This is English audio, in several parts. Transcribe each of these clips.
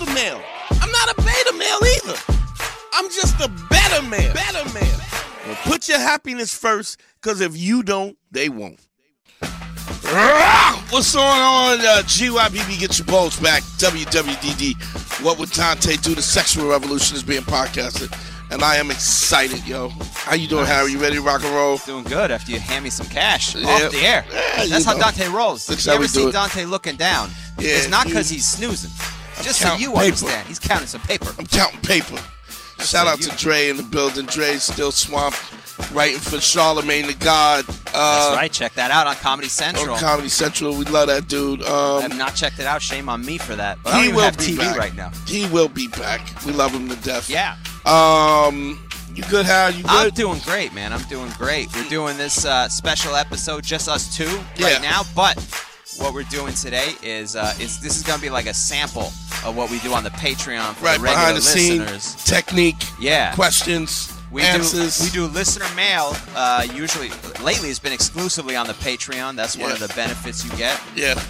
Alpha male. I'm not a beta male either. I'm just a better man. Better man. Well, put your happiness first, because if you don't, they won't. What's going on? Uh, GYBB, get your balls back. WWDD. What would Dante do? The sexual revolution is being podcasted. And I am excited, yo. How you doing, Nice. Harry? You ready to rock and roll? Doing good after you hand me some cash Yeah. off the air. Yeah, That's how know. Dante rolls. That's you how ever we see it. Dante looking down? Yeah, it's not because he's snoozing. Just so you paper. understand, he's counting some paper. I'm counting paper. Shout out you- to Dre in the building. Dre's still swamped, writing for Charlemagne the God. Uh, That's right. Check that out on Comedy Central. On Comedy Central. We love that dude. I Um, have not checked it out. Shame on me for that. But I he will have be TV back. right now. He will be back. We love him to death. Yeah. Um, you good, Hal? You I'm doing great, man. I'm doing great. We're doing this uh, special episode, just us two, Yeah. right now. But what we're doing today is uh, is this is gonna be like a sample of what we do on the Patreon for right the regular behind the listeners. scene technique. Yeah. Questions. We answers. do we do listener mail. Uh, usually, lately it's been exclusively on the Patreon. That's one Yeah. of the benefits you get Yeah.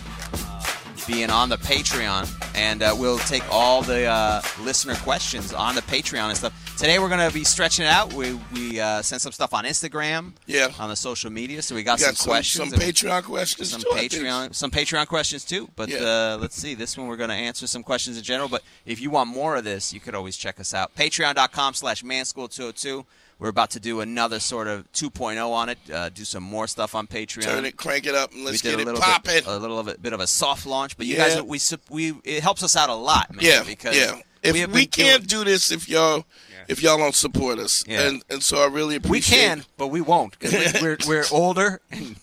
being on the Patreon, and uh, we'll take all the uh, listener questions on the Patreon and stuff. Today we're gonna be stretching it out. We we uh, sent some stuff on Instagram, Yeah. on the social media, so we got, We got some, some, questions, some Patreon questions. some too, Patreon, some Patreon questions too. But Yeah. uh, let's see, this one we're gonna answer some questions in general. But if you want more of this, you could always check us out. Patreon.com/slash Manschool202. We're about to do another sort of 2.0 on it. Uh, do some more stuff on Patreon. Turn it, crank it up, and let's get a it popping. bit, a little bit, bit of a soft launch, but you Yeah. guys, we we it helps us out a lot, man. yeah, because yeah. If we we, can't doing- do this if y'all if y'all don't support us, Yeah. and and so I really appreciate. we can, but we won't. we- we're we're older and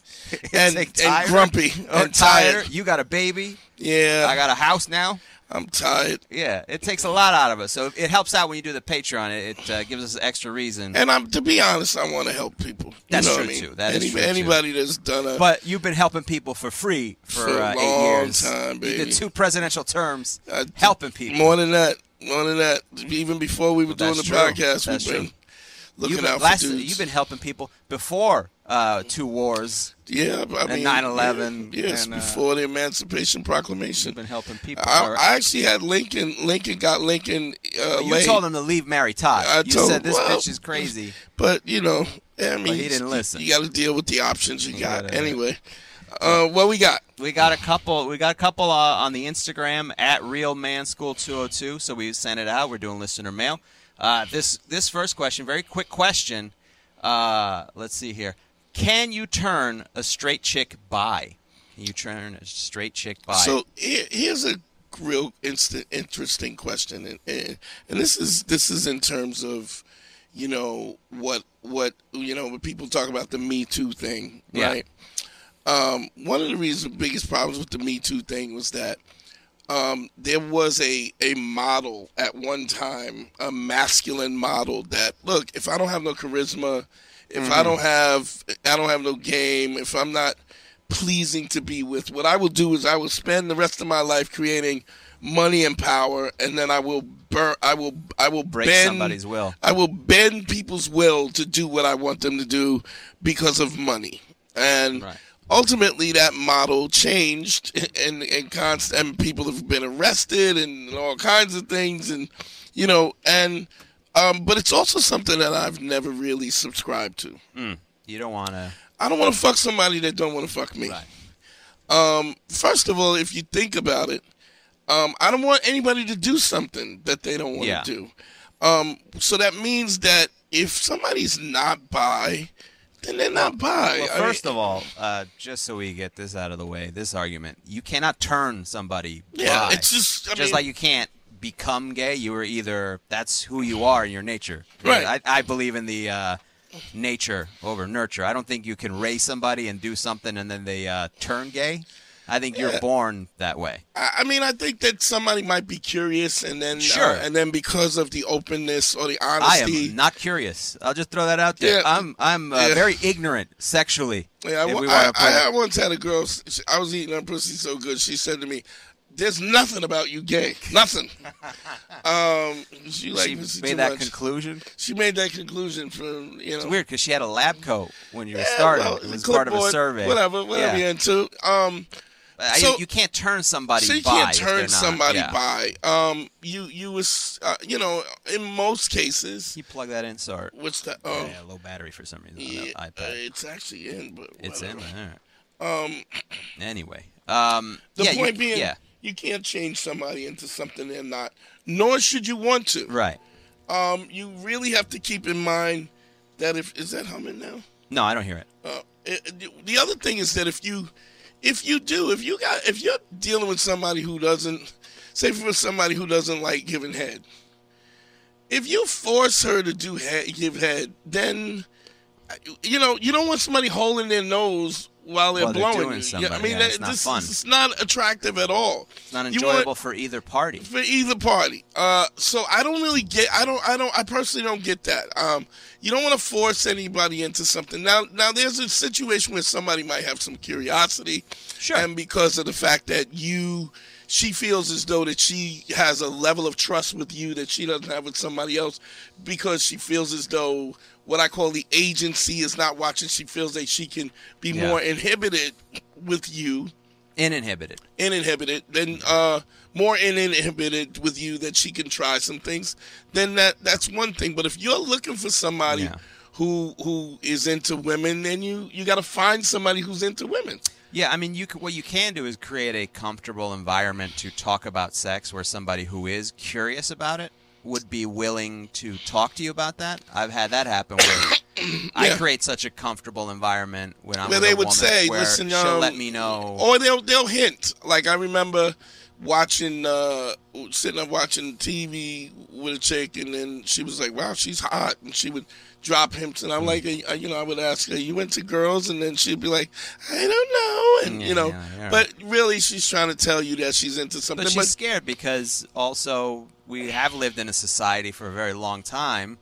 And- and grumpy and tired. tired. You got a baby. Yeah, I got a house now. I'm tired, Yeah, it takes a lot out of us. So it helps out when you do the Patreon. It, it uh, gives us extra reason. and I'm to be honest, I want to help people. You That's know true, what I mean? too. That is Any- true, too. Anybody that's done a But you've been helping people for free for, For a uh, eight long years. time, You did two presidential terms I- helping people. more than that, more than that, even before we were doing the true. podcast, That's we've been looking You've been, out for dudes. you've been helping people before uh, two wars. yeah, I and mean 9/11, yeah, Yes, and, uh, before the Emancipation Proclamation. You've been helping people. I, I actually had Lincoln. Lincoln got Lincoln uh, you laid, told him to leave Mary Todd. I you told said this well, bitch is crazy. but you know, I mean, he didn't listen. You got to deal with the options you, got. gotta- Anyway, uh, what we got? We got a couple. We got a couple uh, on the Instagram at Real Man School 202. So we sent it out. We're doing listener mail. Uh, this this first question, very quick question. Uh, let's see here. Can you turn a straight chick bi? Can you turn a straight chick bi? So here, here's a real instant, interesting question, and, and and this is this is in terms of, you know, what what you know when people talk about the Me Too thing, Yeah. Um, one of the reasons, biggest problems with the Me Too thing was that um, there was a a model at one time, a masculine model that look, if I don't have no charisma, if I don't have I don't have no game, if I'm not pleasing to be with, what I will do is I will spend the rest of my life creating money and power, and then I will burn. I will I will Break bend somebody's will. I will bend people's will to do what I want them to do because of money. And Right. Ultimately that model changed and and const- and people have been arrested and all kinds of things and you know and um but it's also something that I've never really subscribed to. you don't want to. I don't want to fuck somebody that don't want to fuck me. Right. Um, first of all, if you think about it, um, I don't want anybody to do something that they don't want Yeah. to do. Um, so that means that if somebody's not bi, then they're not bi. Well, I first mean, of all, uh, just so we get this out of the way, this argument, you cannot turn somebody. yeah, bi. it's just I just mean, like you can't become gay. You are either that's who you are in your nature. Right. I, I believe in the uh, nature over nurture. I don't think you can raise somebody and do something and then they uh, turn gay. I think you're born that way. I mean, I think that somebody might be curious, and then Sure. uh, and then because of the openness or the honesty, I am not curious. I'll just throw that out there. Yeah. I'm I'm uh, Yeah. very ignorant sexually. Yeah, I, if wa- we I, I, I once had a girl. I was eating her pussy so good. She said to me, "There's nothing about you gay. Nothing." um, she like she made that much. conclusion. she made that conclusion from you know. It's weird because she had a lab coat when you were Yeah, starting. well, it was part of a survey. Whatever, whatever Yeah. you're into. Um, I- So- you can't turn somebody so you by can't turn somebody yeah. by. Um, you you was uh, you know in most cases. You plug that in? Sorry. What's that? Oh, yeah, low battery for some reason yeah, on uh, it's actually in, but it's in whatever. there. Um, Anyway, um, the yeah, you- point being, yeah, you can't change somebody into something they're not. Nor should you want to. right. Um, you really have to keep in mind that if is that humming now. No, I don't hear it. Uh, it, the other thing is that if you, if you do, if you got, if you're dealing with somebody who doesn't, say for somebody who doesn't like giving head, if you force her to do head, give head, then, you know, you don't want somebody holding their nose while they're While they're blowing you. somebody, I mean, yeah, that, it's not this fun. is not attractive at all. It's not You want- enjoyable for either party. for either party. Uh, so I don't really get. I don't. I don't. I personally don't get that. Um, you don't want to force anybody into something. Now, now there's a situation where somebody might have some curiosity, Sure. and because of the fact that you, she feels as though that she has a level of trust with you that she doesn't have with somebody else, because she feels as though what I call the agency is not watching. She feels that she can be Yeah. more inhibited with you Uninhibited. uninhibited, then uh, more uninhibited with you that she can try some things, then that that's one thing. But if you're looking for somebody Yeah. who who is into women, then you you got to find somebody who's into women. Yeah, I mean, you what you can do is create a comfortable environment to talk about sex, where somebody who is curious about it would be willing to talk to you about that. I've had that happen where I create such a comfortable environment when I'm Where they would say, "Listen, she'll um, let me know." or they'll they'll hint. Like I remember watching uh sitting up watching TV with a chick, and then she was like, "Wow, she's hot," and she would drop hints, and I'm like, uh, you know, I would ask her, "You into girls?" And then she'd be like, "I don't know," and Yeah, you know, yeah, yeah. but really, she's trying to tell you that she's into something. But she's scared because also we have lived in a society for a very long time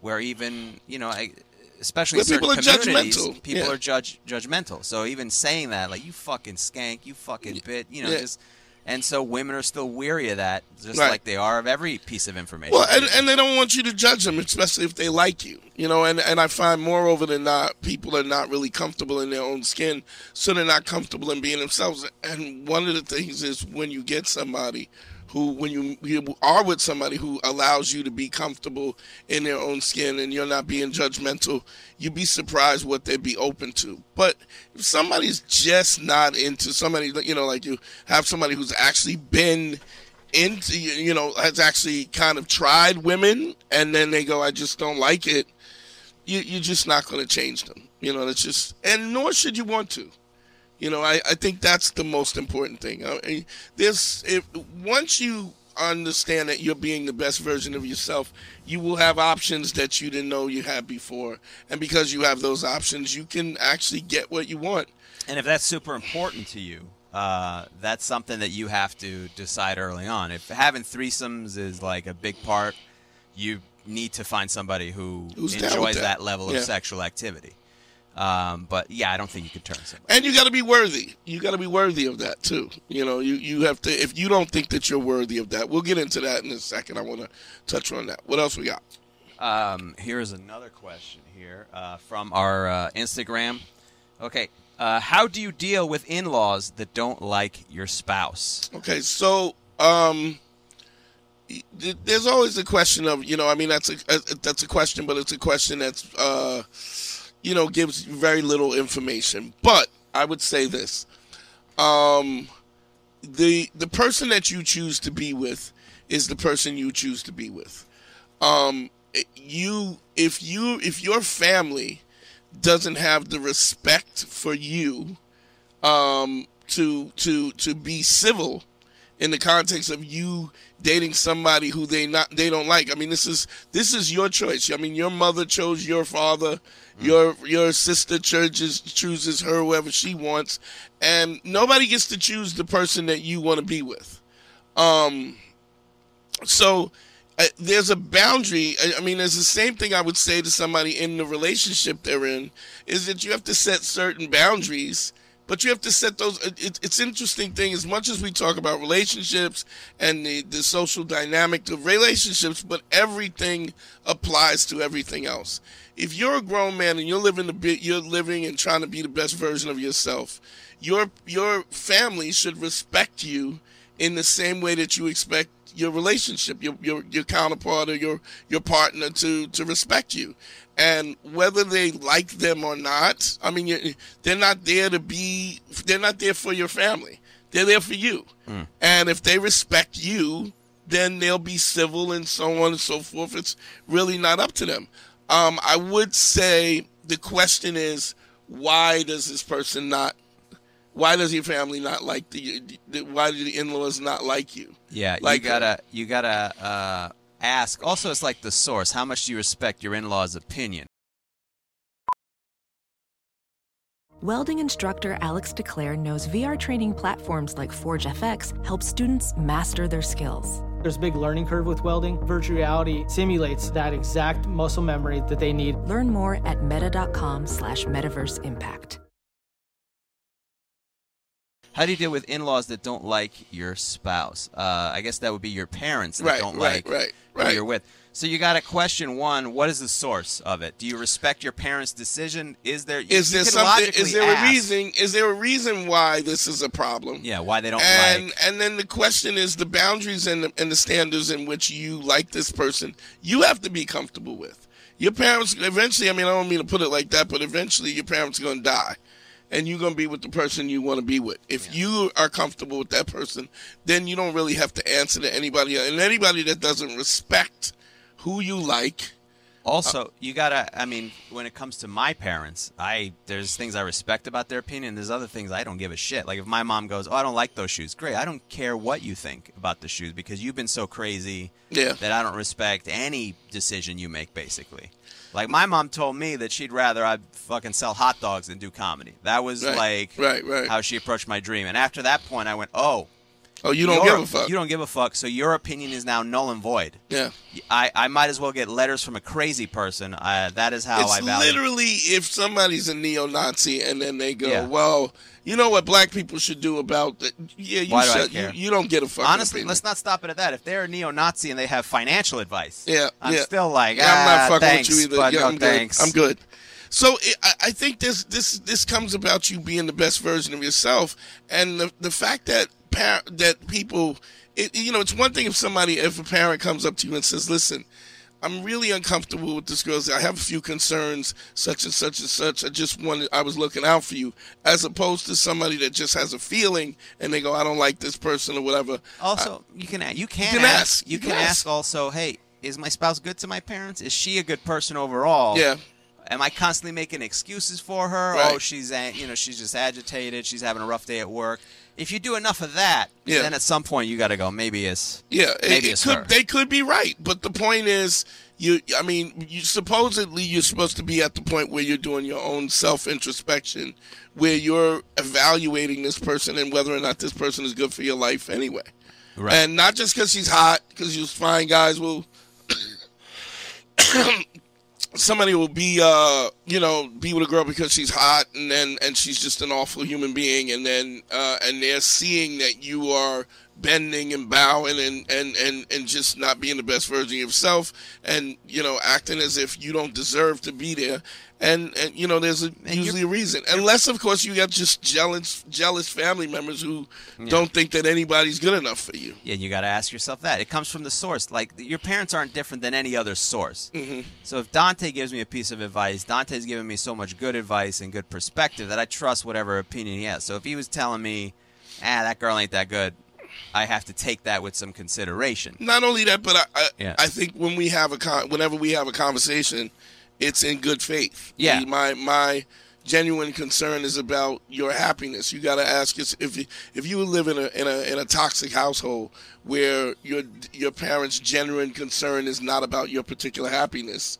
where even you know, I, especially in certain people are communities, judgmental, people yeah. are judge judgmental. So even saying that, like you fucking skank, you fucking bit, you know, Yeah. just and so women are still weary of that, just Right. like they are of every piece of information. Well, and, and they don't want you to judge them, especially if they like you. You know, and, and I find moreover than not, people are not really comfortable in their own skin, so they're not comfortable in being themselves. And one of the things is when you get somebody who, when you, you are with somebody who allows you to be comfortable in their own skin and you're not being judgmental, you'd be surprised what they'd be open to. But if somebody's just not into somebody, you know, like you have somebody who's actually been into you know has actually kind of tried women and then they go i just don't like it you, you're just not going to change them you know that's just and nor should you want to you know i, I think that's the most important thing I mean, there's if once you understand that you're being the best version of yourself you will have options that you didn't know you had before and because you have those options you can actually get what you want And if that's super important to you, uh, that's something that you have to decide early on. If having threesomes is like a big part, you need to find somebody who Who's enjoys that. that. level Yeah. of sexual activity. Um, but yeah, I don't think you could turn somebody. and you got to be worthy. You got to be worthy of that too. You know, you you have to. If you don't think that you're worthy of that, we'll get into that in a second. I want to touch on that. What else we got? Um, here's another question here uh, from our uh, Instagram. Okay, uh, how do you deal with in-laws that don't like your spouse? Okay, so um, there's always the question of you know. I mean, that's a uh, that's a question, but it's a question that's uh, you know gives very little information. But I would say this: um, the the person that you choose to be with is the person you choose to be with. Um, you if you if your family doesn't have the respect for you um, to to to be civil in the context of you dating somebody who they not they don't like. I mean, this is this is your choice. I mean, your mother chose your father. Your your sister chooses chooses her whoever she wants, and nobody gets to choose the person that you want to be with. Um, so uh, there's a boundary. I, I mean, there's the same thing I would say to somebody in the relationship they're in is that you have to set certain boundaries but you have to set those it, it's interesting thing as much as we talk about relationships and the, the social dynamic of relationships but everything applies to everything else. If you're a grown man and you're living the bit you're living and trying to be the best version of yourself your your family should respect you in the same way that you expect your relationship, your your, your counterpart or your your partner to to respect you, and whether they like them or not. I mean, they're not there to be. They're not there for your family. They're there for you, mm. and if they respect you, then they'll be civil and so on and so forth. It's really not up to them. Um, I would say the question is, why does this person not why does your family not like the, the why do the in-laws not like you yeah like you gotta you gotta uh, ask also it's like the source how much do you respect your in-laws opinion welding instructor alex declare knows vr training platforms like forge fx help students master their skills there's a big learning curve with welding. Virtual reality simulates that exact muscle memory that they need. Learn more at meta.com slash metaverse impact. How do you deal with in-laws that don't like your spouse? Uh, I guess that would be your parents that right, don't right, like right, right. who you're with. So you got to question one: What is the source of it? Do you respect your parents' decision? Is there is there something? Is there ask, a reason? Is there a reason why this is a problem? Yeah, why they don't and, like. And then the question is the boundaries and the, and the standards in which you like this person. You have to be comfortable with. Your parents eventually. I mean, I don't mean to put it like that, but eventually your parents are going to die and you're going to be with the person you want to be with. If yeah. you are comfortable with that person, then you don't really have to answer to anybody. And anybody that doesn't respect who you like. Also, uh, you gotta. I mean, when it comes to my parents, I there's things I respect about their opinion. There's other things I don't give a shit. Like if my mom goes, "Oh, I don't like those shoes," great. I don't care what you think about the shoes because you've been so crazy yeah. that I don't respect any decision you make. Basically, like my mom told me that she'd rather I fucking sell hot dogs than do comedy. That was right, like right, right. how she approached my dream. And after that point, I went, oh. Oh, you don't give a fuck. You don't give a fuck. So your opinion is now null and void. Yeah. I, I might as well get letters from a crazy person. Uh, that is how it's I value. literally if somebody's a neo-Nazi and then they go, yeah. well, you know what black people should do about that? Yeah, you Why should. Do I care? You, you don't get a fucking Honestly, opinion. let's not stop it at that. If they're a neo-Nazi and they have financial advice, yeah, I'm yeah. still like, yeah, ah, I'm not fucking thanks, with you either. But yeah, no, I'm thanks. good. I'm good. So I, I think this this this comes about you being the best version of yourself, and the the fact that par- that people, it, you know, it's one thing if somebody if a parent comes up to you and says, "Listen." I'm really uncomfortable with this girl. I have a few concerns, such and such and such. I just wanted, I was looking out for you, as opposed to somebody that just has a feeling and they go, I don't like this person or whatever. Also, I, you can you can, you can ask, ask. You, You can, can ask. ask. also, hey, is my spouse good to my parents? Is she a good person overall? Yeah. Am I constantly making excuses for her? Oh, right. Oh, she's you know she's just agitated. She's having a rough day at work. If you do enough of that, Yeah. then at some point you got to go. Maybe it's Yeah, it- Maybe it it's could, her. they could be right, but the point is, you. I mean, you supposedly you're supposed to be at the point where you're doing your own self introspection, where you're evaluating this person and whether or not this person is good for your life anyway. Right. And not just because she's hot, because you find guys will. Somebody will be uh you know be with a girl because she's hot and then and she's just an awful human being and then uh and they're seeing that you are bending and bowing and and and and just not being the best version of yourself and you know acting as if you don't deserve to be there and and you know there's a, usually a reason unless of course you got just jealous jealous family members who don't think that anybody's good enough for you Yeah, you got to ask yourself that. It comes from the source. Like your parents aren't different than any other source. Mm-hmm. So if Dante gives me a piece of advice, Dante's given me so much good advice and good perspective that I trust whatever opinion he has. So if he was telling me, "Ah, that girl ain't that good," I have to take that with some consideration. not only that, but I, I, Yeah. I think when we have a con- whenever we have a conversation, it's in good faith. Yeah. The- my my genuine concern is about your happiness. You got to ask if you, if you live in a in a in a toxic household where your your parents' genuine concern is not about your particular happiness,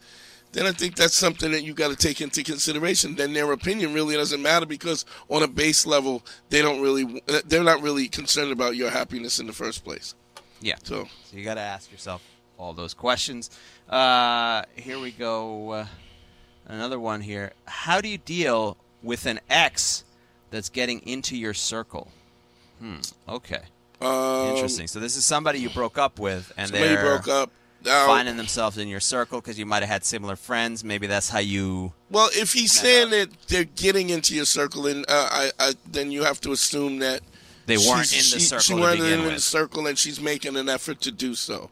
then I think that's something that you got to take into consideration. Then their opinion really doesn't matter because on a base level, they don't really they're not really concerned about your happiness in the first place. Yeah. So So you got to ask yourself all those questions. Uh, here we go. Uh, another one here. How do you deal with an ex that's getting into your circle? Hmm. Okay. um, Interesting. So this is somebody you broke up with, and they're broke up. Now, finding themselves in your circle because you might have had similar friends. Maybe that's how you. Well, if he's saying that they're getting into your circle, and uh, I, I, then you have to assume that They weren't she's- in the she, circle She weren't in the with. Hmm. circle, and she's making an effort to do so.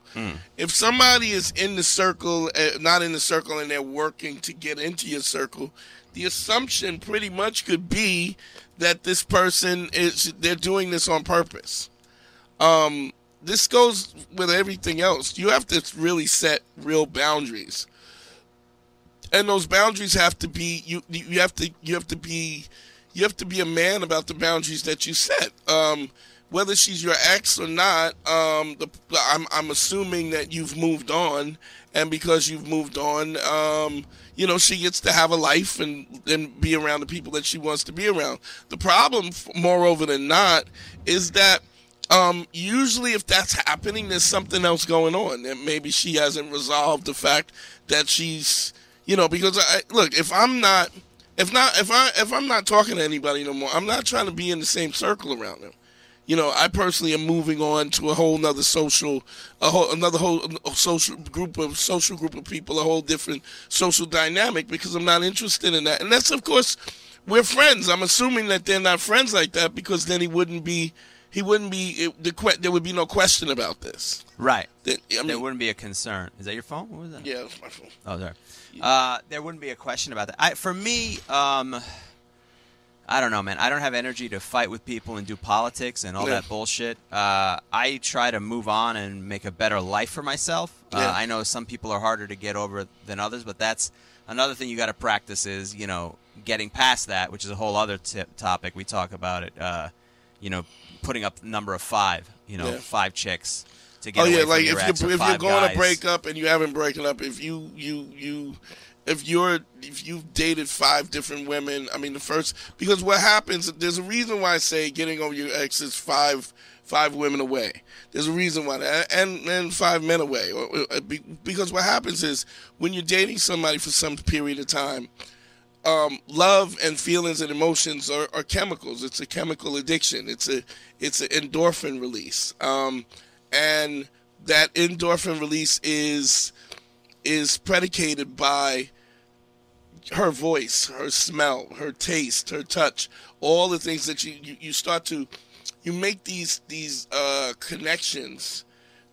If somebody is in the circle, uh, not in the circle, and they're working to get into your circle, the assumption pretty much could be that this person is they're doing this on purpose. Um, this goes with everything else. You have to really set real boundaries and those boundaries have to be you you have to you have to be you have to be a man about the boundaries that you set. Um whether she's your ex or not um the i'm i'm assuming that you've moved on and because you've moved on um you know she gets to have a life and and be around the people that she wants to be around. The problem moreover than not is that um, usually, if that's happening, there's something else going on, and maybe she hasn't resolved the fact that she's, you know, because I look, if I'm not, if not, if I, if I'm not talking to anybody no more, I'm not trying to be in the same circle around them. You know, I personally am moving on to a whole nother social, a whole another whole social group of social group of people, a whole different social dynamic because I'm not interested in that. And that's of course, we're friends. I'm assuming that they're not friends like that because then he wouldn't be, he wouldn't be. It, the there would be no question about this. Right. That, I mean, there wouldn't be a concern. Is that your phone? What was that? yeah, that's my phone. Oh, there. Uh, there wouldn't be a question about that. I, for me, um, I don't know, man. I don't have energy to fight with people and do politics and all Yeah. that bullshit. Uh, I try to move on and make a better life for myself. Uh, I know some people are harder to get over than others, but that's another thing you got to practice is you know getting past that, which is a whole other tip, topic. We talk about it. Uh, you know, putting up the number of five. You know, Yeah. five chicks to get Oh yeah, like if you're if you're going to break up and you haven't broken up, if you you you if you're if you've dated five different women, I mean the first because what happens there's a reason why I say getting over your ex is five five women away. There's a reason why that and and five men away. Be- Because what happens is when you're dating somebody for some period of time, um, love and feelings and emotions are, are chemicals. It's a chemical addiction. It's a it's an endorphin release, um, and that endorphin release is is predicated by her voice, her smell, her taste, her touch, all the things that you, you, you start to you make these these uh, connections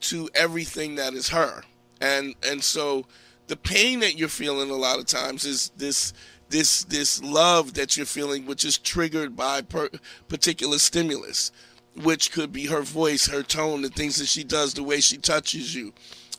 to everything that is her, and and so the pain that you're feeling a lot of times is this this this love that you're feeling, which is triggered by per, particular stimulus, which could be her voice, her tone, the things that she does, the way she touches you,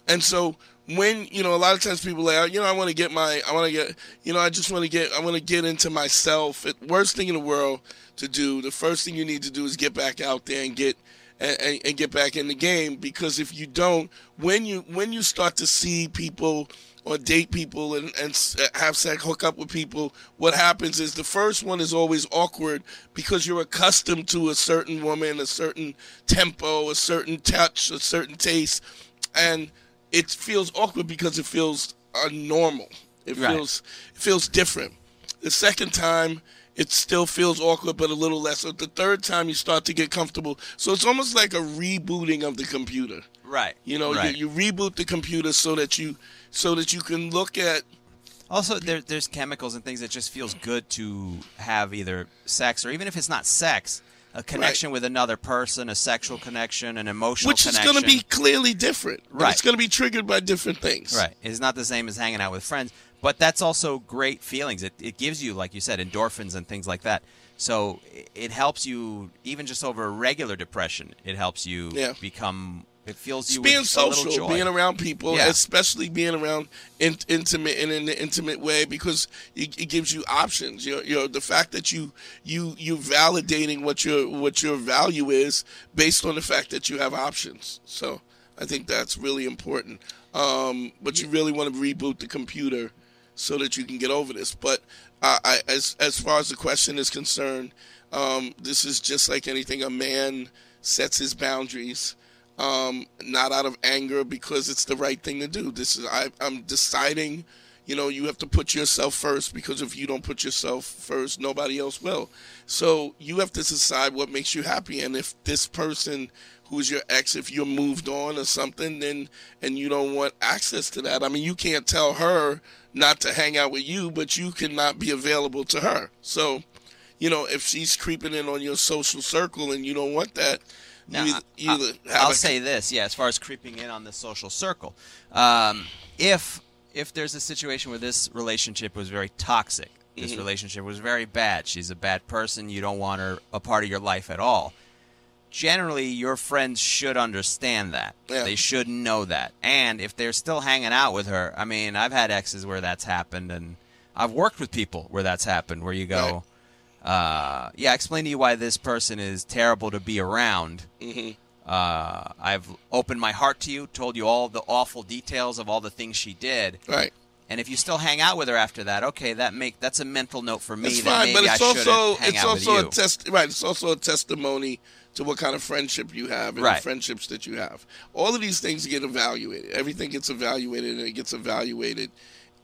and so when you know a lot of times people are like oh, you know I want to get my I want to get you know I just want to get I want to get into myself. It, worst thing in the world to do. The first thing you need to do is get back out there and get and, and get back in the game because if you don't, when you when you start to see people or date people and, and have sex, hook up with people, what happens is the first one is always awkward because you're accustomed to a certain woman, a certain tempo, a certain touch, a certain taste, and it feels awkward because it feels uh, normal. It Right. feels it feels different. The second time, it still feels awkward, but a little less. So the third time, you start to get comfortable. So it's almost like a rebooting of the computer. Right. You know, right. you, you reboot the computer so that you so that you can look at Also, there, there's chemicals and things that just feels good to have either sex or even if it's not sex, a connection with another person, a sexual connection, an emotional which is going to be clearly different. Right. It's going to be triggered by different things. right. It's not the same as hanging out with friends, but that's also great feelings. It, it gives you, like you said, endorphins and things like that. So it- it helps you even just over regular depression. It helps you Yeah. become It fills you being with a little social, joy. being around people, Yeah. especially being around in, intimate and in an intimate way, because it, it gives you options. You know, you know, the fact that you you you validating what your what your value is based on the fact that you have options. So I think that's really important. Um, but you really want to reboot the computer so that you can get over this. But uh, I, as as far as the question is concerned, um, this is just like anything. A man sets his boundaries um, not out of anger because it's the right thing to do. This is I, I'm deciding. You know, you have to put yourself first because if you don't put yourself first, nobody else will. So you have to decide what makes you happy. And if this person who's your ex, if you're moved on or something, then and you don't want access to that, I mean, you can't tell her not to hang out with you, but you cannot be available to her. So, you know, if she's creeping in on your social circle and you don't want that, Now, you, you I, I'll a- say this, yeah, as far as creeping in on the social circle, um, if if there's a situation where this relationship was very toxic, Mm-hmm. this relationship was very bad, she's a bad person, you don't want her a part of your life at all. Generally, your friends should understand that. Yeah. They should know that. And if they're still hanging out with her, I mean, I've had exes where that's happened, and I've worked with people where that's happened, where you go, uh, yeah, explain to you why this person is terrible to be around. Mhm. Uh, I've opened my heart to you, told you all the awful details of all the things she did, Right. and if you still hang out with her after that, okay, that make that's a mental note for me It's that fine, maybe but it's I also hang it's out also with a test right. It's also a testimony to what kind of friendship you have and Right. the friendships that you have. All of these things get evaluated. Everything gets evaluated, and it gets evaluated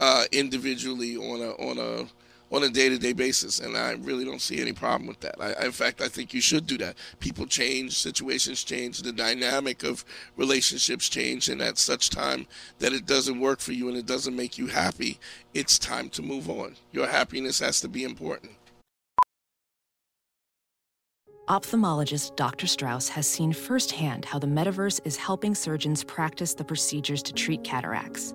uh, individually on a on a on a day to day basis. And I really don't see any problem with that. I, in fact, I think you should do that. People change, situations change, the dynamic of relationships change, and at such time that it doesn't work for you and it doesn't make you happy, it's time to move on. Your happiness has to be important. Ophthalmologist Dr. Strauss has seen firsthand how the metaverse is helping surgeons practice the procedures to treat cataracts.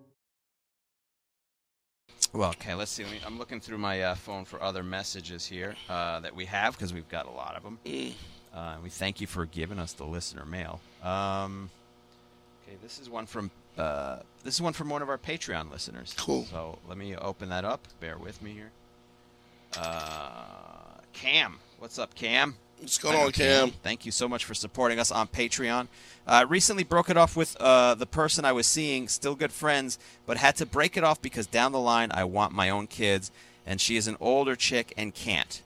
Well, okay, let's see. Let me, I'm looking through my uh, phone for other messages here uh, that we have because we've got a lot of them. Uh, we thank you for giving us the listener mail. Um, okay, this is one from uh, this is one from one of our Patreon listeners. Cool. So let me open that up. Bear with me here. Uh, Cam, what's up, Cam? What's going on, Cam? Thank you so much for supporting us on Patreon. Uh, recently broke it off with uh, the person I was seeing, still good friends, but had to break it off because down the line I want my own kids, and she is an older chick and can't.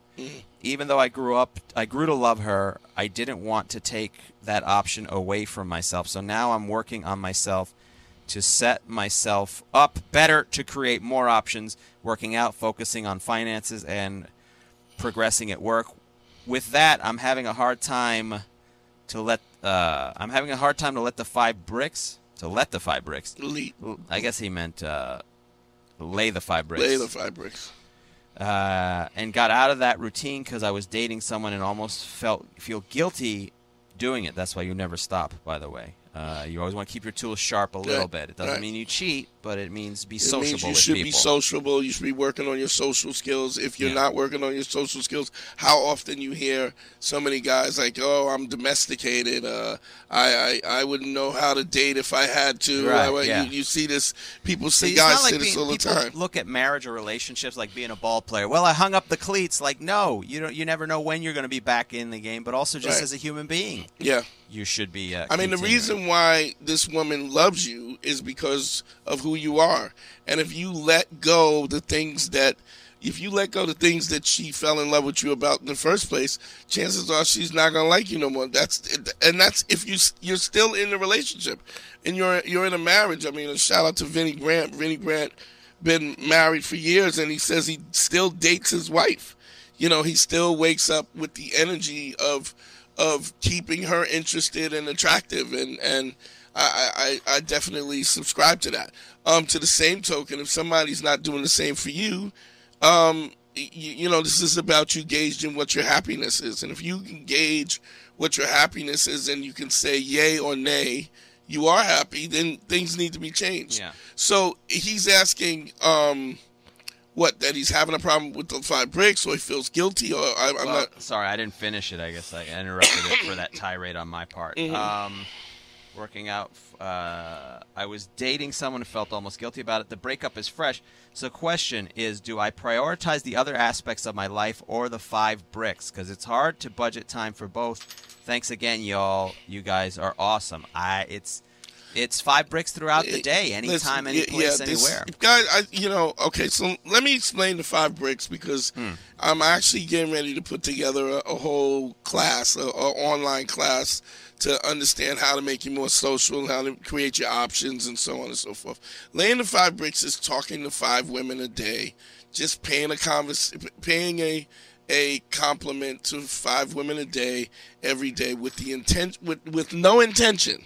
Even though I grew up, I grew to love her. I didn't want to take that option away from myself. So now I'm working on myself to set myself up better to create more options, working out, focusing on finances, and progressing at work. With that, I'm having a hard time to let. Uh, I'm having a hard time to let the five bricks. To let the five bricks. Elite. I guess he meant uh, lay the five bricks. Lay the fabrics. uh, and got out of that routine because I was dating someone and almost felt feel guilty doing it. That's why you never stop. By the way, uh, you always want to keep your tools sharp a little Right, bit. It doesn't right. mean you cheat, but it means be It sociable means you should people. be sociable. You should be working on your social skills. If you're Yeah. not working on your social skills, how often you hear so many guys like, "Oh, I'm domesticated. Uh, I, I I wouldn't know how to date if I had to." Right, Uh, yeah. you, you see this. People say See, it's guys like say this being, all the time. look at marriage or relationships like being a ball player. Well, I hung up the cleats. Like, no, you don't. You never know when you're going to be back in the game. But also, just Right. as a human being, Yeah. you should be. Uh, I mean, the reason why this woman loves you is because of who you are. And if you let go the things that, if you let go the things that she fell in love with you about in the first place, chances are she's not gonna like you no more. That's and that's if you you're still in the relationship, and you're you're in a marriage. I mean, a shout out to Vinny Grant. Vinny Grant been married for years, and he says he still dates his wife. You know, he still wakes up with the energy of of keeping her interested and attractive and and I, I, I definitely subscribe to that. Um, to the same token, if somebody's not doing the same for you, um, you, you know, this is about you gauging what your happiness is, and if you can gauge what your happiness is, and you can say yay or nay, you are happy, then things need to be changed. Yeah. So he's asking, um, what that he's having a problem with the five bricks, or he feels guilty, or I, I'm Well, not. sorry, I didn't finish it. I guess I interrupted it for that tirade on my part. Mm-hmm. Um, working out, uh, I was dating someone who felt almost guilty about it. The breakup is fresh. So, question is, do I prioritize the other aspects of my life or the five bricks? Because it's hard to budget time for both. Thanks again, y'all. You guys are awesome. I it's it's five bricks throughout the day, anytime, Listen, any place, yeah, this- anywhere. Guys, I, you know, okay, so let me explain the five bricks because Hmm. I'm actually getting ready to put together a, a whole class, a, a online class to understand how to make you more social, how to create your options, and so on and so forth. Laying the five bricks is talking to five women a day, just paying a convers, paying a a compliment to five women a day every day with the intent with with no intention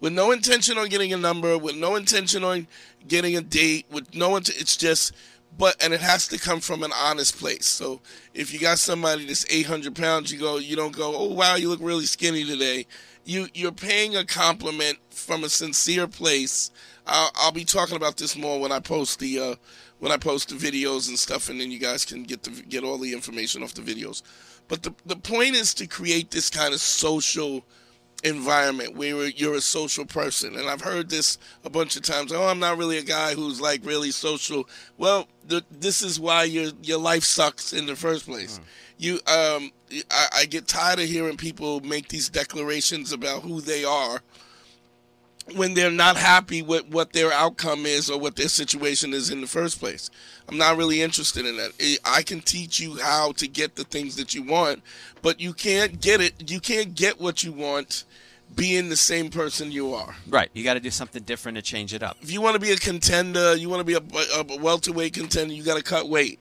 with no intention on getting a number, with no intention on getting a date, with no int- it's just but and it has to come from an honest place. So if you got somebody that's 800 pounds, you go, you don't go, oh wow, you look really skinny today. You you're paying a compliment from a sincere place. I'll, I'll be talking about this more when I post the uh, when I post the videos and stuff, and then you guys can get the get all the information off the videos. But the the point is to create this kind of social environment where you're a social person. And I've heard this a bunch of times. Oh, I'm not really a guy who's like really social. Well, th- this is why your your life sucks in the first place. You, um, I, I get tired of hearing people make these declarations about who they are when they're not happy with what their outcome is or what their situation is in the first place. I'm not really interested in that. I I can teach you how to get the things that you want, but you can't get it. You can't get what you want being the same person you are. Right. You got to do something different to change it up. If you want to be a contender, you want to be a, a welterweight contender, you got to cut weight.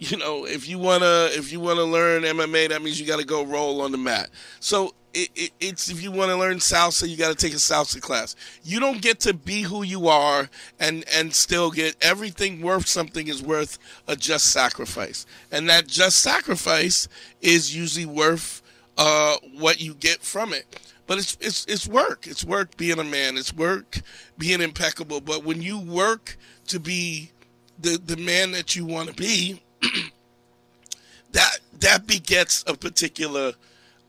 You know, if you wanna if you wanna learn MMA, that means you got to go roll on the mat. So it, it, it's if you want to learn salsa, you got to take a salsa class. You don't get to be who you are and and still get everything worth something is worth a just sacrifice, and that just sacrifice is usually worth uh, what you get from it. But it's it's it's work. It's work being a man. It's work being impeccable. But when you work to be the the man that you want to be, that that begets a particular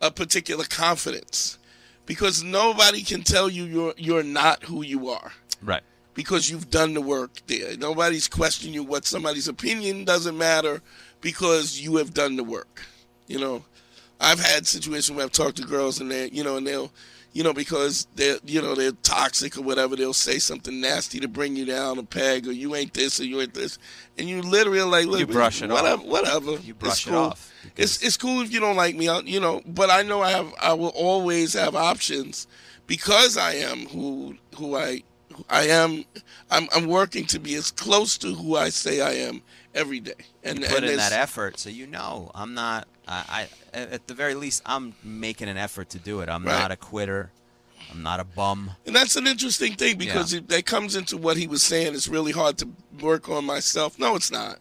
a particular confidence because nobody can tell you you're you're not who you are Right. because you've done the work there. Nobody's questioning you what somebody's opinion doesn't matter because you have done the work. You know, I've had situations where I've talked to girls and they, you know, and they'll, you know, because they're, you know, they're toxic or whatever, they'll say something nasty to bring you down a peg or you ain't this or you ain't this, and you literally like, look, You brush it whatever, off. whatever. You brush it's it off, It's it's cool if you don't like me, I'll- you know, but I know I have, I will always have options because I am who who I who I am. I'm I'm working to be as close to who I say I am every day. And Put and in that effort, so you know I'm not. I, I at the very least I'm making an effort to do it. I'm Right. not a quitter. I'm not a bum. And that's an interesting thing because Yeah. it, that comes into what he was saying. It's really hard to work on myself. No, it's not.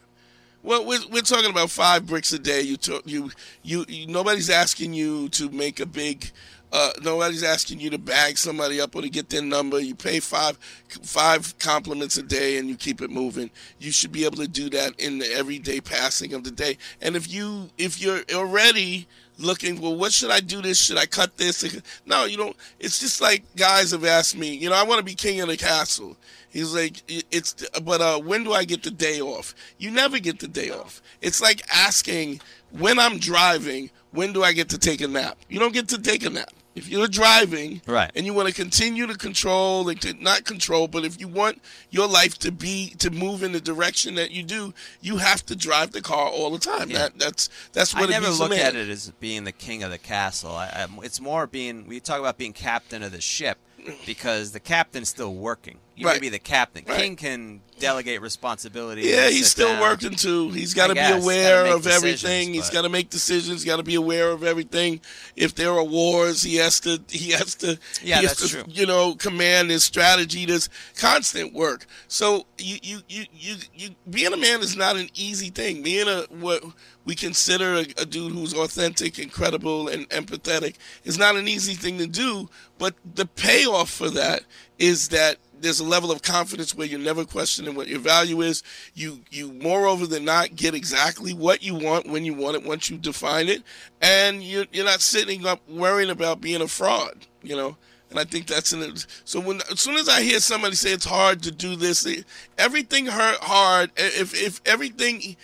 Well, we're, we're talking about five bricks a day. You, talk, you, you, you, nobody's asking you to make a big. Uh, nobody's asking you to bag somebody up or to get their number. You pay five, five compliments a day, and you keep it moving. You should be able to do that in the everyday passing of the day. And if you, if you're already looking, well, what should I do this? Should I cut this? No, you don't. It's just like guys have asked me, you know, I want to be king of the castle. He's like, it's, but uh, when do I get the day off? You never get the day off. It's like asking, when I'm driving, when do I get to take a nap? You don't get to take a nap. If you're driving Right. and you want to continue to control and to not control, but if you want your life to be to move in the direction that you do, you have to drive the car all the time. Yeah. That that's that's I what it never look at it as being the king of the castle. I, I, it's more being. We talk about being captain of the ship because the captain's still working. You may be the captain. Right. King can delegate responsibility. Yeah, he's still down. working too. He's got to be aware of everything. He's got to make decisions. Got to be aware of everything. If there are wars, he has to. He has to. Yeah, that's to, true. You know, command his strategy. There's constant work. So you, you, you, you, you, being a man is not an easy thing. Being a what we consider a, a dude who's authentic and credible and empathetic is not an easy thing to do. But the payoff for that is that there's a level of confidence where you're never questioning what your value is. You you moreover than not get exactly what you want when you want it once you define it, and you're you're not sitting up worrying about being a fraud. You know. And I think that's an so when as soon as I hear somebody say it's hard to do this, everything hurt hard. If if everything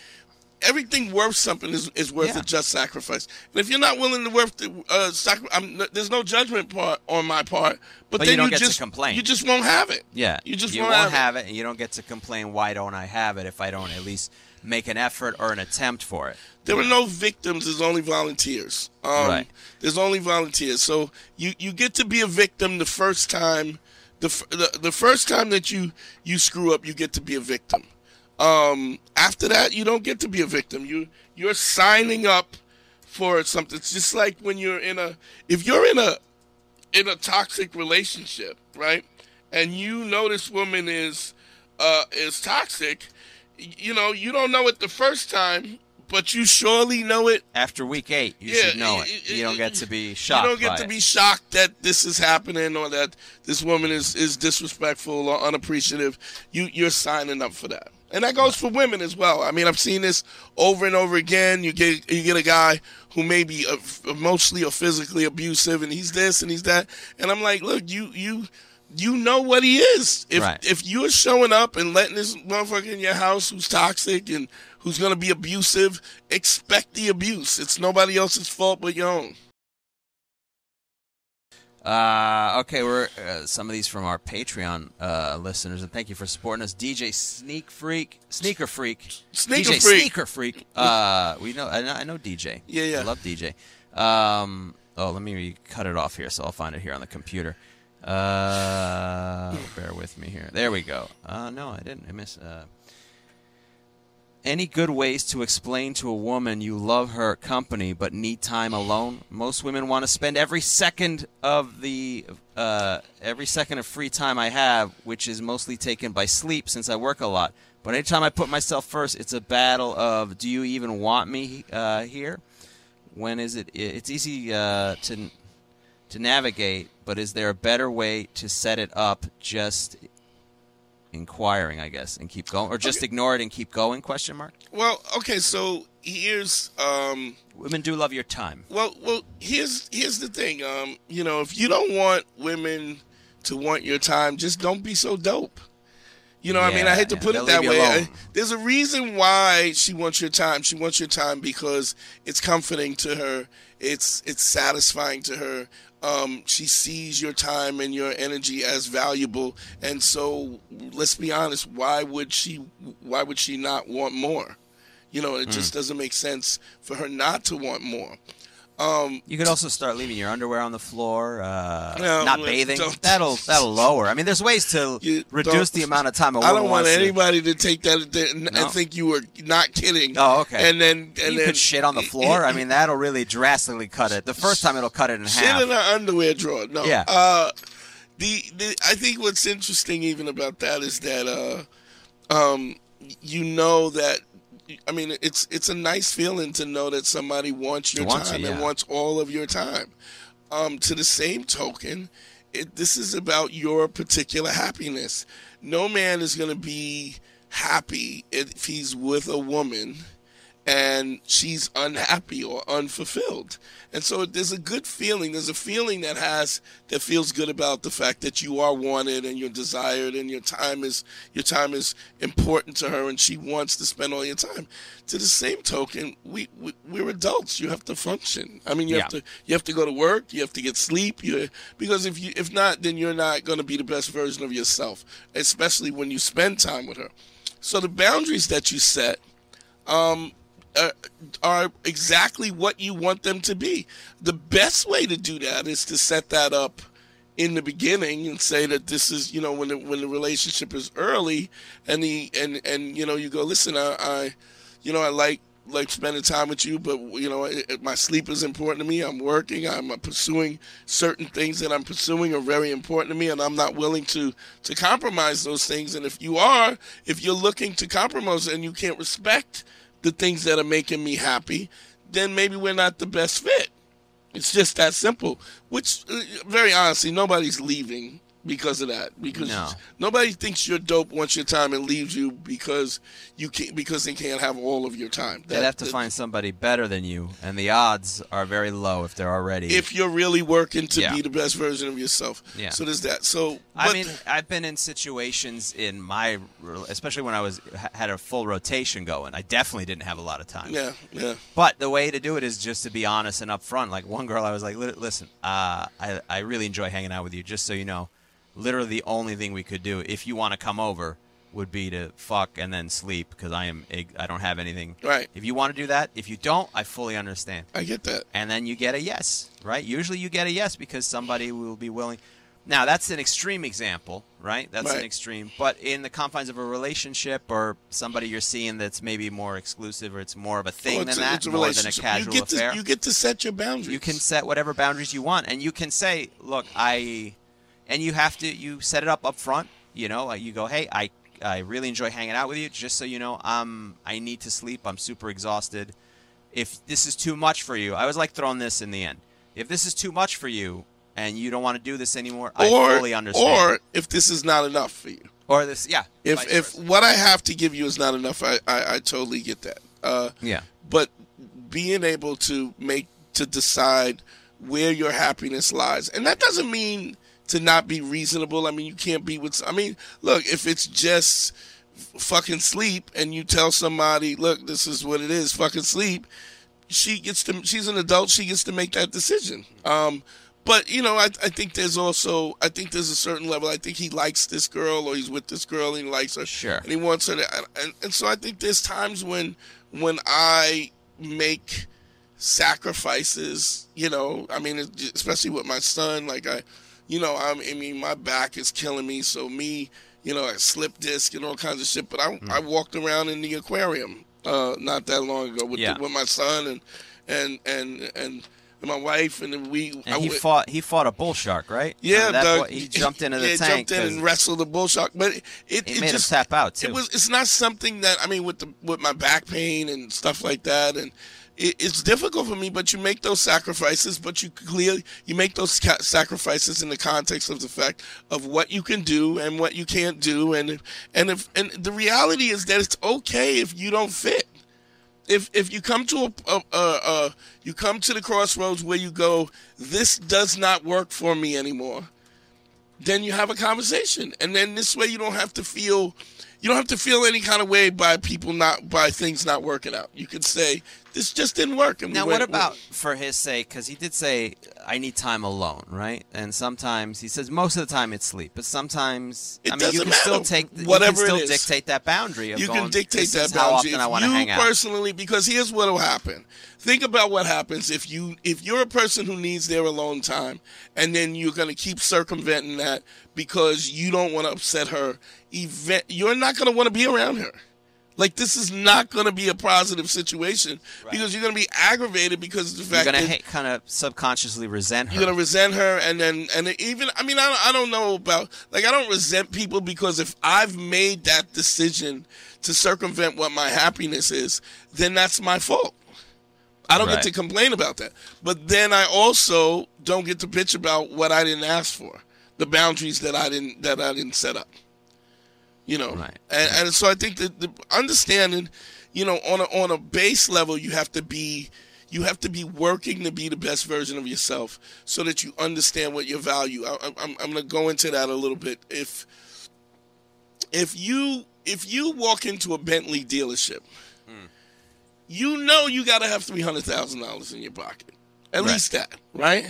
everything worth something is, is worth Yeah. a just sacrifice. And if you're not willing to worth the uh, sacri- I'm, there's no judgment part on my part. But, But then you don't get to just complain. You just won't have it. Yeah, you just you won't, won't have, it. it, and you don't get to complain. Why don't I have it if I don't at least make an effort or an attempt for it? There are no victims. There's only volunteers. Um, Right. There's only volunteers. So you, you get to be a victim the first time. The, the the first time that you you screw up, you get to be a victim. Um, after that, you don't get to be a victim. You you're signing up for something. It's just like when you're in a if you're in a in a toxic relationship, right? And you know this woman is uh, is toxic. You know you don't know it the first time, but you surely know it After week eight, you Yeah, should know it. y- You don't get to be shocked. you don't get to it. be shocked that this is happening or that this woman is, is disrespectful or unappreciative. You you're signing up for that, and that goes for women as well. I mean, I've seen this over and over again. You get you get a guy who may be uh, emotionally or physically abusive, and he's this and he's that, and I'm like, look, you you. You know what he is. If Right. if you're showing up and letting this motherfucker in your house who's toxic and who's gonna be abusive, expect the abuse. It's nobody else's fault but your own. Uh, okay, we're uh, some of these from our Patreon uh, listeners, and thank you for supporting us. DJ Sneak Freak, Sneaker Freak, Sneaker DJ Freak. Sneaker Freak. Uh, we know, I know, I know DJ. Yeah, yeah. I love DJ. Um, oh, let me cut it off here, so I'll find it here on the computer. Uh, bear with me here. There we go. Uh, no, I didn't. I miss. Any good ways to explain to a woman you love her company but need time alone? Most women want to spend every second of the uh, every second of free time I have, which is mostly taken by sleep since I work a lot. But anytime I put myself first, it's a battle of do you even want me uh, here? When is it? It's easy uh, to to navigate, but is there a better way to set it up? Just inquiring, I guess, and keep going, or just ignore it and keep going? Question mark. Well, okay, so here's um Women do love your time. well well here's here's the thing. Um, you know, if you don't want women to want your time, just don't be so dope. You know, what I mean, I hate to Yeah, put it that way. I- There's a reason why she wants your time. She wants your time because it's comforting to her. It's it's satisfying to her. Um, she sees your time and your energy as valuable, and so let's be honest. Why would she? Why would she not want more? You know, it Hmm. just doesn't make sense for her not to want more. Um, You could also start leaving your underwear on the floor, uh, No, not bathing. That'll that'll lower. I mean, there's ways to reduce the amount of time a I woman I don't want wants to- anybody to take that and, No. think you were not kidding. Oh, okay. And then and you then could shit on the floor. I mean, that'll really drastically cut it. The first time it'll cut it in shit half. in her underwear drawer. No. Yeah. Uh, the, the I think what's interesting even about that is that uh, um, you know that. I mean, it's it's a nice feeling to know that somebody wants your Wants time it, and wants all of your time. Um, to the same token, it, this is about your particular happiness. No man is going to be happy if he's with a woman and she's unhappy or unfulfilled. And so there's a good feeling. There's a feeling that has that feels good about the fact that you are wanted and you're desired and your time is your time is important to her and she wants to spend all your time. To the same token, we, we we're adults. You have to function. I mean, you have to you have to go to work. You have to get sleep. You because if you if not, then you're not going to be the best version of yourself, especially when you spend time with her. So the boundaries that you set um, uh, are exactly what you want them to be. The best way to do that is to set that up in the beginning and say that this is you know when the, when the relationship is early and the and and you know you go listen I, I you know I like like spending time with you but you know it, it- my sleep is important to me. I'm working. I'm pursuing certain things that I'm pursuing are very important to me and I'm not willing to to compromise those things. And if you are if you're looking to compromise and you can't respect the things that are making me happy then maybe we're not the best fit it's just that simple. Which, very honestly, nobody's leaving because of that. Because No. nobody thinks you're dope once your time and leaves you because you can't because they can't have all of your time. They'd have to that- find somebody better than you, and the odds are very low if they're already. if you're really working to Yeah. be the best version of yourself. Yeah. So there's that. So I mean, I've been in situations in my, especially when I was had a full rotation going. I definitely didn't have a lot of time. yeah, yeah. But the way to do it is just to be honest and upfront. Like one girl, I was like, "Listen, uh, I I really enjoy hanging out with you. Just so you know, literally the only thing we could do if you want to come over would be to fuck and then sleep because I am I don't have anything. Right. If you want to do that, if you don't, I fully understand. I get that. And then you get a yes, right? Usually you get a yes because somebody will be willing. Now that's an extreme example, right? That's an extreme. But in the confines of a relationship or somebody you're seeing that's maybe more exclusive or it's more of a oh, thing Well, than a, that, more than a casual you get affair. To, you get to set your boundaries. You can set whatever boundaries you want, and you can say, "Look, I," and you have to you set it up up front. You know, you go, "Hey, I I really enjoy hanging out with you. Just so you know, um, I need to sleep. I'm super exhausted. If this is too much for you, I was like throwing this in the end. If this is too much for you and you don't want to do this anymore, I or fully understand. or if this is not enough for you. or this, yeah. If if versa. what I have to give you is not enough, I I, I totally get that. Uh, yeah, but being able to make to decide where your happiness lies and that doesn't mean to not be reasonable. I mean you can't be with i mean look if it's just fucking sleep and you tell somebody look this is what it is fucking sleep she gets to she's an adult she gets to make that decision. Um but you know I, I think there's also i think there's a certain level. I think he likes this girl or he's with this girl and he likes her Sure. and he wants her to and, and, and so i think there's times when when i make sacrifices you know i mean especially with my son like i you know I'm, i mean my back is killing me so me you know i slip disc and all kinds of shit but i, Hmm. I walked around in the aquarium uh not that long ago with, Yeah. the, with my son and and and and my wife and then we and I he fought he fought a bull shark, right? yeah, Doug, what- he jumped into the yeah, tank. jumped in and wrestled the bull shark. But it, it, It made him just, tap out, too. It was. It's not something that I mean with the with my back pain and stuff like that, and it's difficult for me. But you make those sacrifices. But you clearly you make those sacrifices in the context of the fact of what you can do and what you can't do, and and if and the reality is that it's okay if you don't fit if if you come to a, a, a, a you come to the crossroads where you go this does not work for me anymore then you have a conversation and then this way you don't have to feel you don't have to feel any kind of way by people not by things not working out you could say this just didn't work and we Now, went- what about for his sake? Because he did say, "I need time alone," right? And sometimes he says, most of the time it's sleep, but sometimes It I mean, you can still matter. take the, Whatever you can still dictate that boundary. Of you going, can dictate that is how boundary often I want to hang out. personally because here's what will happen think about what happens if you if you're a person who needs their alone time and then you're going to keep circumventing that because you don't want to upset her event you're not going to want to be around her like this is not going to be a positive situation because you're going to be aggravated because of the fact You're gonna kind of subconsciously resent her. you're gonna resent her, and then and even I mean I don't, I don't know about like I don't resent people because if I've made that decision to circumvent what my happiness is, then that's my fault. I don't Right. get to complain about that, but then I also don't get to bitch about what I didn't ask for, the boundaries that I didn't that I didn't set up. You know, Right. and, and so I think that the understanding, you know, on a on a base level, you have to be you have to be working to be the best version of yourself, so that you understand what your value. I, I'm I'm going to go into that a little bit. If if you if you walk into a Bentley dealership, hmm. you know you got to have three hundred thousand dollars in your pocket, at Right. least that, right?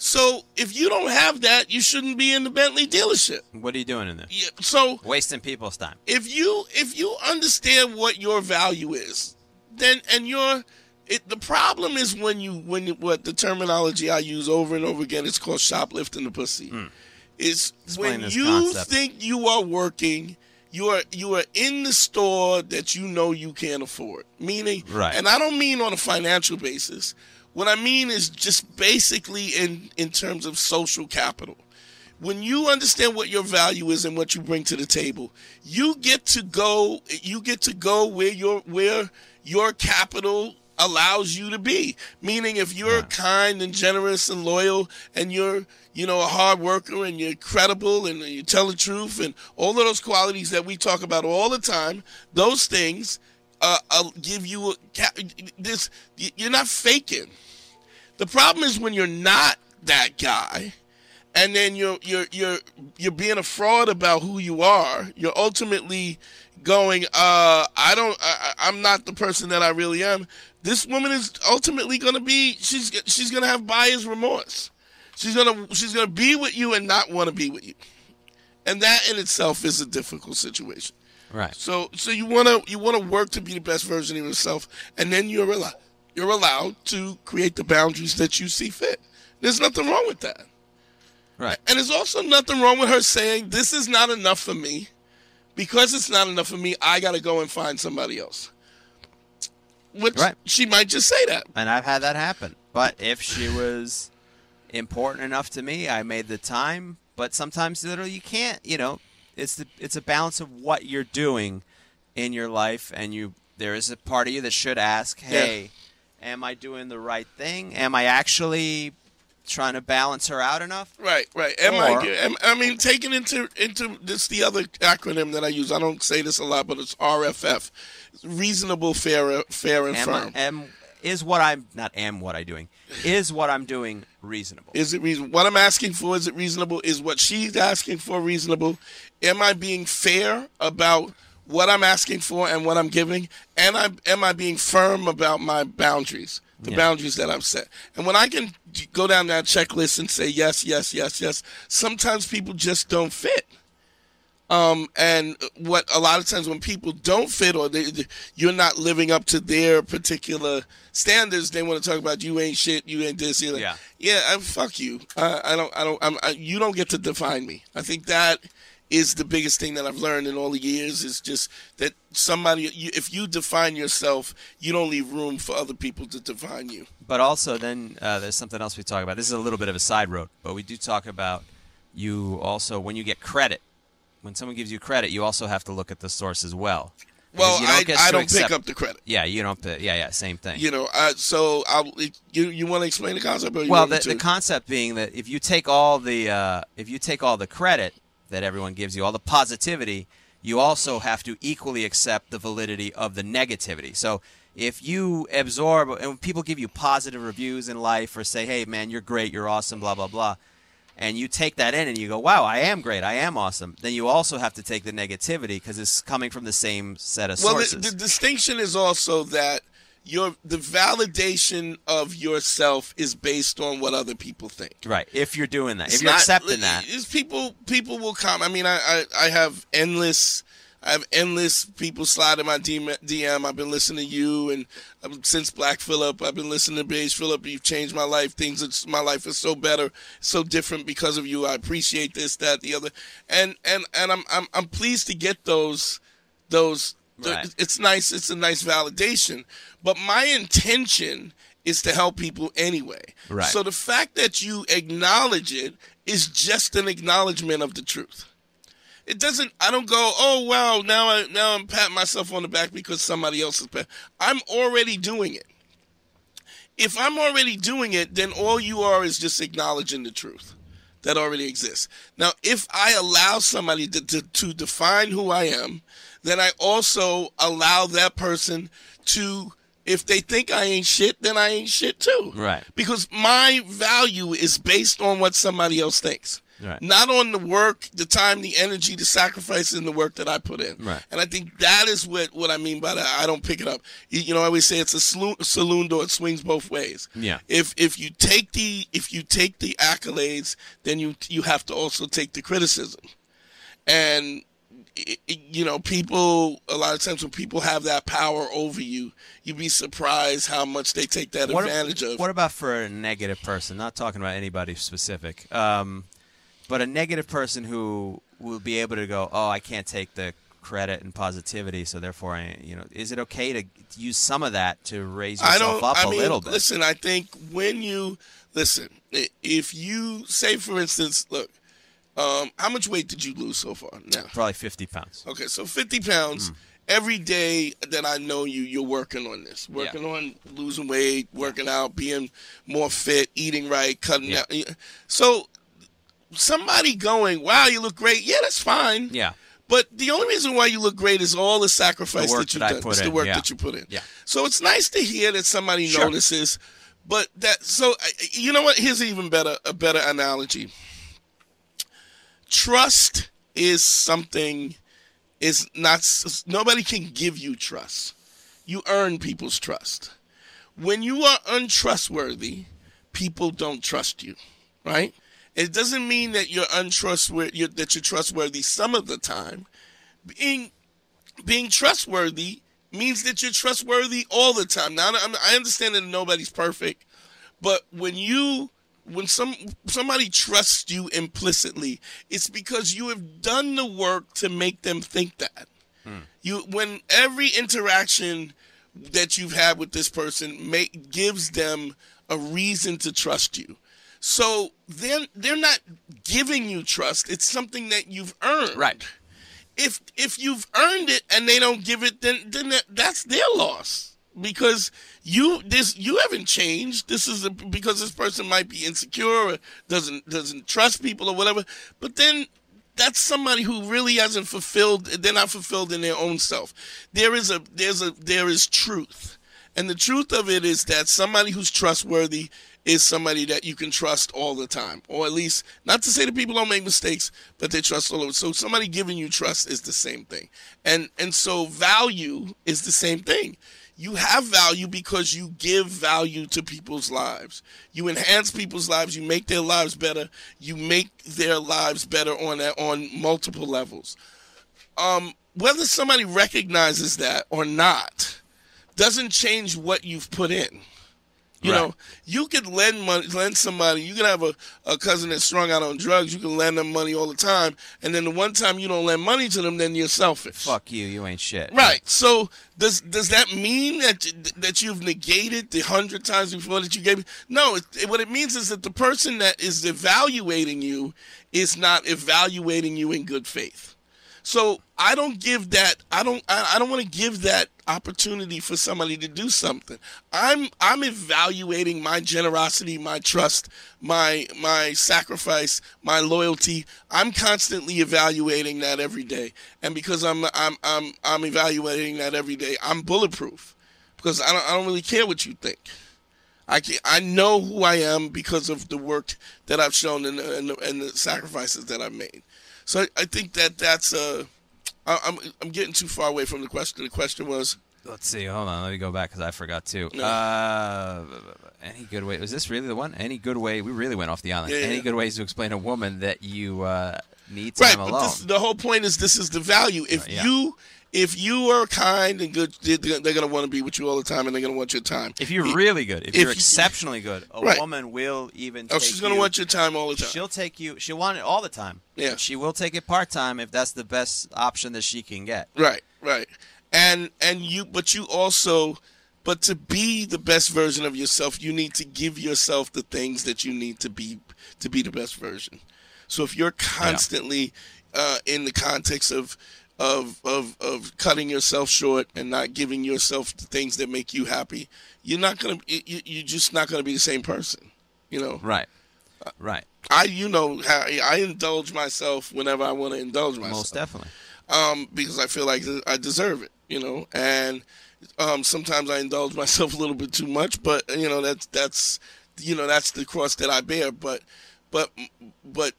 So if you don't have that, you shouldn't be in the Bentley dealership. what are you doing in there? Yeah, so Wasting people's time. if you if you understand what your value is, then and you're it, the problem is when you when you, what the terminology I use over and over again is called shoplifting the pussy. Is Hmm. Explain when you concept. think you are working, you are you are in the store that you know you can't afford. Meaning, Right. And I don't mean on a financial basis. What I mean is just basically in in terms of social capital when you understand what your value is and what you bring to the table, you get to go you get to go where your where your capital allows you to be. Meaning if you're kind and generous and loyal and you're you know a hard worker and you're credible and you tell the truth and all of those qualities that we talk about all the time, those things uh, uh, give you a, this you're not faking. The problem is when you're not that guy and then you're you're you're you're being a fraud about who you are. You're ultimately going, uh, I don't, I- I'm not the person that I really am. This woman is ultimately going to be, she's she's going to have buyer's remorse. She's gonna she's gonna be with you and not want to be with you, and that in itself is a difficult situation. Right. So so you wanna you wanna work to be the best version of yourself, and then you're allowed you're allowed to create the boundaries that you see fit. There's nothing wrong with that. Right. And there's also nothing wrong with her saying, This is not enough for me. Because it's not enough for me, I got to go and find somebody else. Which Right. she might just say that. And I've had that happen. But if she was important enough to me, I made the time. But sometimes literally you can't, you know, it's the it's a balance of what you're doing in your life and you there is a part of you that should ask, Hey, am I doing the right thing? Am I actually trying to balance her out enough? Right, right. Am Or- I? am- I mean, taking into into this the other acronym that I use. I don't say this a lot, but it's RFF, reasonable, fair, fair, and Am, firm. I, am is what I'm not am what I doing. Is what I'm doing reasonable? Is it reasonable? What I'm asking for is it reasonable? Is what she's asking for reasonable? Am I being fair about what I'm asking for and what I'm giving? And I am I being firm about my boundaries, the Yeah. boundaries that I've set? And when I can go down that checklist and say yes, yes, yes, yes, sometimes people just don't fit. Um, and what a lot of times when people don't fit or they, they- you're not living up to their particular standards, they want to talk about you ain't shit, you ain't this, you Yeah. yeah, I'm, fuck you. I, I don't, I don't, I'm, I, you don't get to define me. I think that is the biggest thing that I've learned in all the years is just that somebody, you, if you define yourself, you don't leave room for other people to define you. But also, then uh, there's something else we talk about. This is a little bit of a side road, but we do talk about you also when you get credit. When someone gives you credit, you also have to look at the source as well. Well, you I, I don't accept- pick up the credit. Yeah, you don't. Pick, yeah, yeah, same thing. You know, I, so I'll, you you want to explain the concept? Or you well, the, the concept being that if you take all the uh, if you take all the credit that everyone gives you, all the positivity, you also have to equally accept the validity of the negativity. So if you absorb and people give you positive reviews in life or say, "Hey, man, you're great, you're awesome," blah blah blah. And you take that in and you go, wow, I am great, I am awesome. Then you also have to take the negativity because it's coming from the same set of sources. well, the, the distinction is also that your the validation of yourself is based on what other people think. right. If you're doing that, It's if you're not- accepting that. people people will come. I mean, I, I I have endless. I have endless people slide in my DM. DM. I've been listening to you, and um, since Black Phillip, I've been listening to Beige Phillip. You've changed my life. Things, it's, my life is so better, so different because of you. I appreciate this, that, the other, and and and I'm I'm I'm pleased to get those those. Right. It's nice. It's a nice validation, but my intention is to help people anyway. Right. So the fact that you acknowledge it is just an acknowledgement of the truth. It doesn't. I don't go. Oh wow! Now I now I'm patting myself on the back because somebody else is pat. I'm already doing it. If I'm already doing it, then all you are is just acknowledging the truth that already exists. Now, if I allow somebody to, to, to define who I am, then I also allow that person to, if they think I ain't shit, then I ain't shit too. Right. Because my value is based on what somebody else thinks. Right. Not on the work, the time, the energy, the sacrifice, and the work that I put in. Right. And I think that is what, what I mean by that. I don't pick it up. You, know, I always say it's a saloon, saloon door. It swings both ways. Yeah. If if you take the if you take the accolades, then you you have to also take the criticism. And it, it, you know, people a lot of times when people have that power over you, you'd be surprised how much they take that What, advantage of. what about for a negative person? Not talking about anybody specific, um, but a negative person who will be able to go, "Oh, I can't take the credit and positivity, so therefore, I, you know, is it okay to use some of that to raise yourself up I a mean, little bit?" listen. I think when you listen, if you say, for instance, look, um, how much weight did you lose so far? Now, Probably fifty pounds. okay, so fifty pounds. Every day that I know you, you're working on this, working on losing weight, working out, being more fit, eating right, cutting Yeah. out. So, somebody going, "Wow, you look great." Yeah, that's fine. Yeah. But the only reason why you look great is all the sacrifice The that you've that I done. put It's the in, work yeah. that you put in. Yeah. So it's nice to hear that somebody Sure. notices. But that so you know what? Here's an even better a better analogy. Trust is something is not nobody can give you trust. You earn people's trust. When you are untrustworthy, people don't trust you, right? It doesn't mean that you're untrustworthy you're, that you're trustworthy some of the time. Being being trustworthy means that you're trustworthy all the time. Now I understand that nobody's perfect, but when you when some somebody trusts you implicitly, it's because you have done the work to make them think that. Hmm. You when every interaction that you've had with this person make gives them a reason to trust you. So they're they're not giving you trust. It's something that you've earned. Right. If if you've earned it and they don't give it, then then that, that's their loss because you this you haven't changed. This is a, because this person might be insecure or doesn't doesn't trust people or whatever. But then that's somebody who really hasn't fulfilled. They're not fulfilled in their own self. There is a there's a there is truth, and the truth of it is that somebody who's trustworthy is somebody that you can trust all the time, or at least not to say that people don't make mistakes, but they trust all over. So somebody giving you trust is the same thing, and and so value is the same thing. You have value because you give value to people's lives. You enhance people's lives. You make their lives better. You make their lives better on on multiple levels. Um, whether somebody recognizes that or not doesn't change what you've put in. You Right. know, you could lend money, lend somebody. You can have a, a cousin that's strung out on drugs. You can lend them money all the time, and then the one time you don't lend money to them, then you're selfish. Fuck you. You ain't shit. Right. So does does that mean that that you've negated the hundred times before that you gave? No. It, it- what it means is that the person that is evaluating you is not evaluating you in good faith. So I don't give that. I don't. I, I don't want to give that opportunity for somebody to do something. I'm. I'm evaluating my generosity, my trust, my my sacrifice, my loyalty. I'm constantly evaluating that every day, and because I'm I'm I'm I'm evaluating that every day, I'm bulletproof because I don't I don't really care what you think. I can, I know who I am because of the work that I've shown and and the, and the sacrifices that I've made. So I, I think that that's uh, I, I'm I'm getting too far away from the question. The question was Let's see. Hold on. Let me go back because I forgot too. No. Uh, any good way? Was this really the one? Any good way? We really went off the island. Yeah, any yeah. good ways to explain a woman that you uh, need right, time but alone? this, the whole point is this is the value. If yeah. you if you are kind and good, they're, they're gonna want to be with you all the time, and they're gonna want your time. if you're really good, if, if you're exceptionally good, a Right. woman will even. oh, she's gonna want your time all the time. She'll take you. She'll want it all the time. Yeah. She will take it part time if that's the best option that she can get. Right, right. And and you but you also but to be the best version of yourself, you need to give yourself the things that you need to be to be the best version. So if you're constantly uh, in the context of of, of of cutting yourself short and not giving yourself the things that make you happy, you're not gonna you, you're just not gonna be the same person. You know, Right. Right. I you know how I indulge myself whenever I want to indulge myself Most definitely. um, because I feel like I deserve it, you know. And um, sometimes I indulge myself a little bit too much, but you know that's that's you know that's the cross that I bear. But but but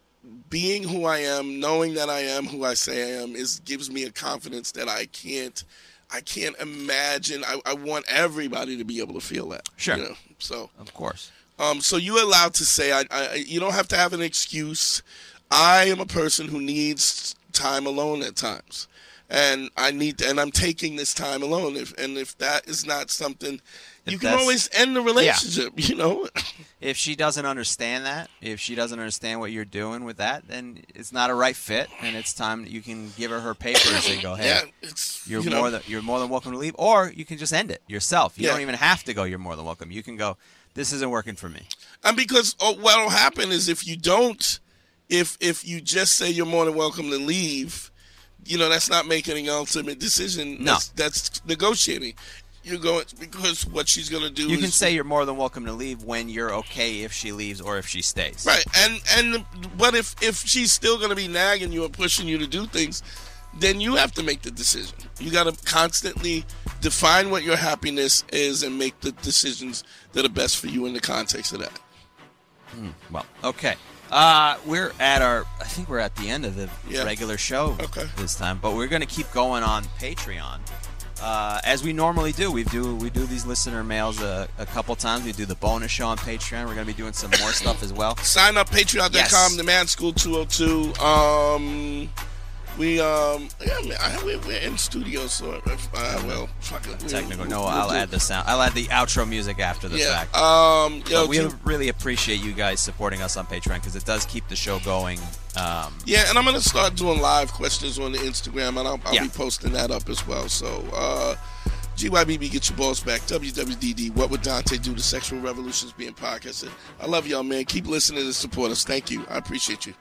being who I am, knowing that I am who I say I am, is gives me a confidence that I can't I can't imagine. I, I want everybody to be able to feel that. Sure. You know? So Of course. um, so you're allowed to say, I, I, you don't have to have an excuse. I am a person who needs time alone at times, and I need and I'm taking this time alone. If and if that is not something, If you can always end the relationship. You know, If she doesn't understand that, if she doesn't understand what you're doing with that, then it's not a right fit, and it's time that you can give her her papers and go, hey. yeah, it's You're you know, more than you're more than welcome to leave, or you can just end it yourself. You Yeah. don't even have to go. You're more than welcome. You can go. This isn't working for me. And because oh, what'll happen is if you don't, if if you just say you're more than welcome to leave, you know that's not making an ultimate decision. No. that's, that's negotiating. You're going because what she's going to do. You can say you're more than welcome to leave when you're okay if she leaves or if she stays. right, and and but if if she's still going to be nagging you and pushing you to do things, then you have to make the decision. You got to constantly define what your happiness is and make the decisions that are best for you in the context of that. Well, okay. Uh, we're at our. I think we're at the end of the Yeah. regular show Okay. this time, but we're going to keep going on Patreon. Uh, as we normally do, we do we do these listener mails a, a couple times. We do the bonus show on Patreon. We're going to be doing some more stuff as well. sign up patreon.com Yes. the man school 202 um we um yeah man, I, we, we're in studio so if, uh, well fuck it. Technical. we- No, we'll I'll do- add the sound. I'll add the outro music after the yeah fact. um yo, we really appreciate you guys supporting us on Patreon because it does keep the show going. Um, yeah and i'm gonna start doing live questions on the instagram and i'll, I'll Yeah. be posting that up as well so uh GYBB, get your balls back. WWDD, What Would Dante Do? The Sexual Revolutions being podcasted. I love y'all, man. Keep listening and support us. Thank you. I appreciate you.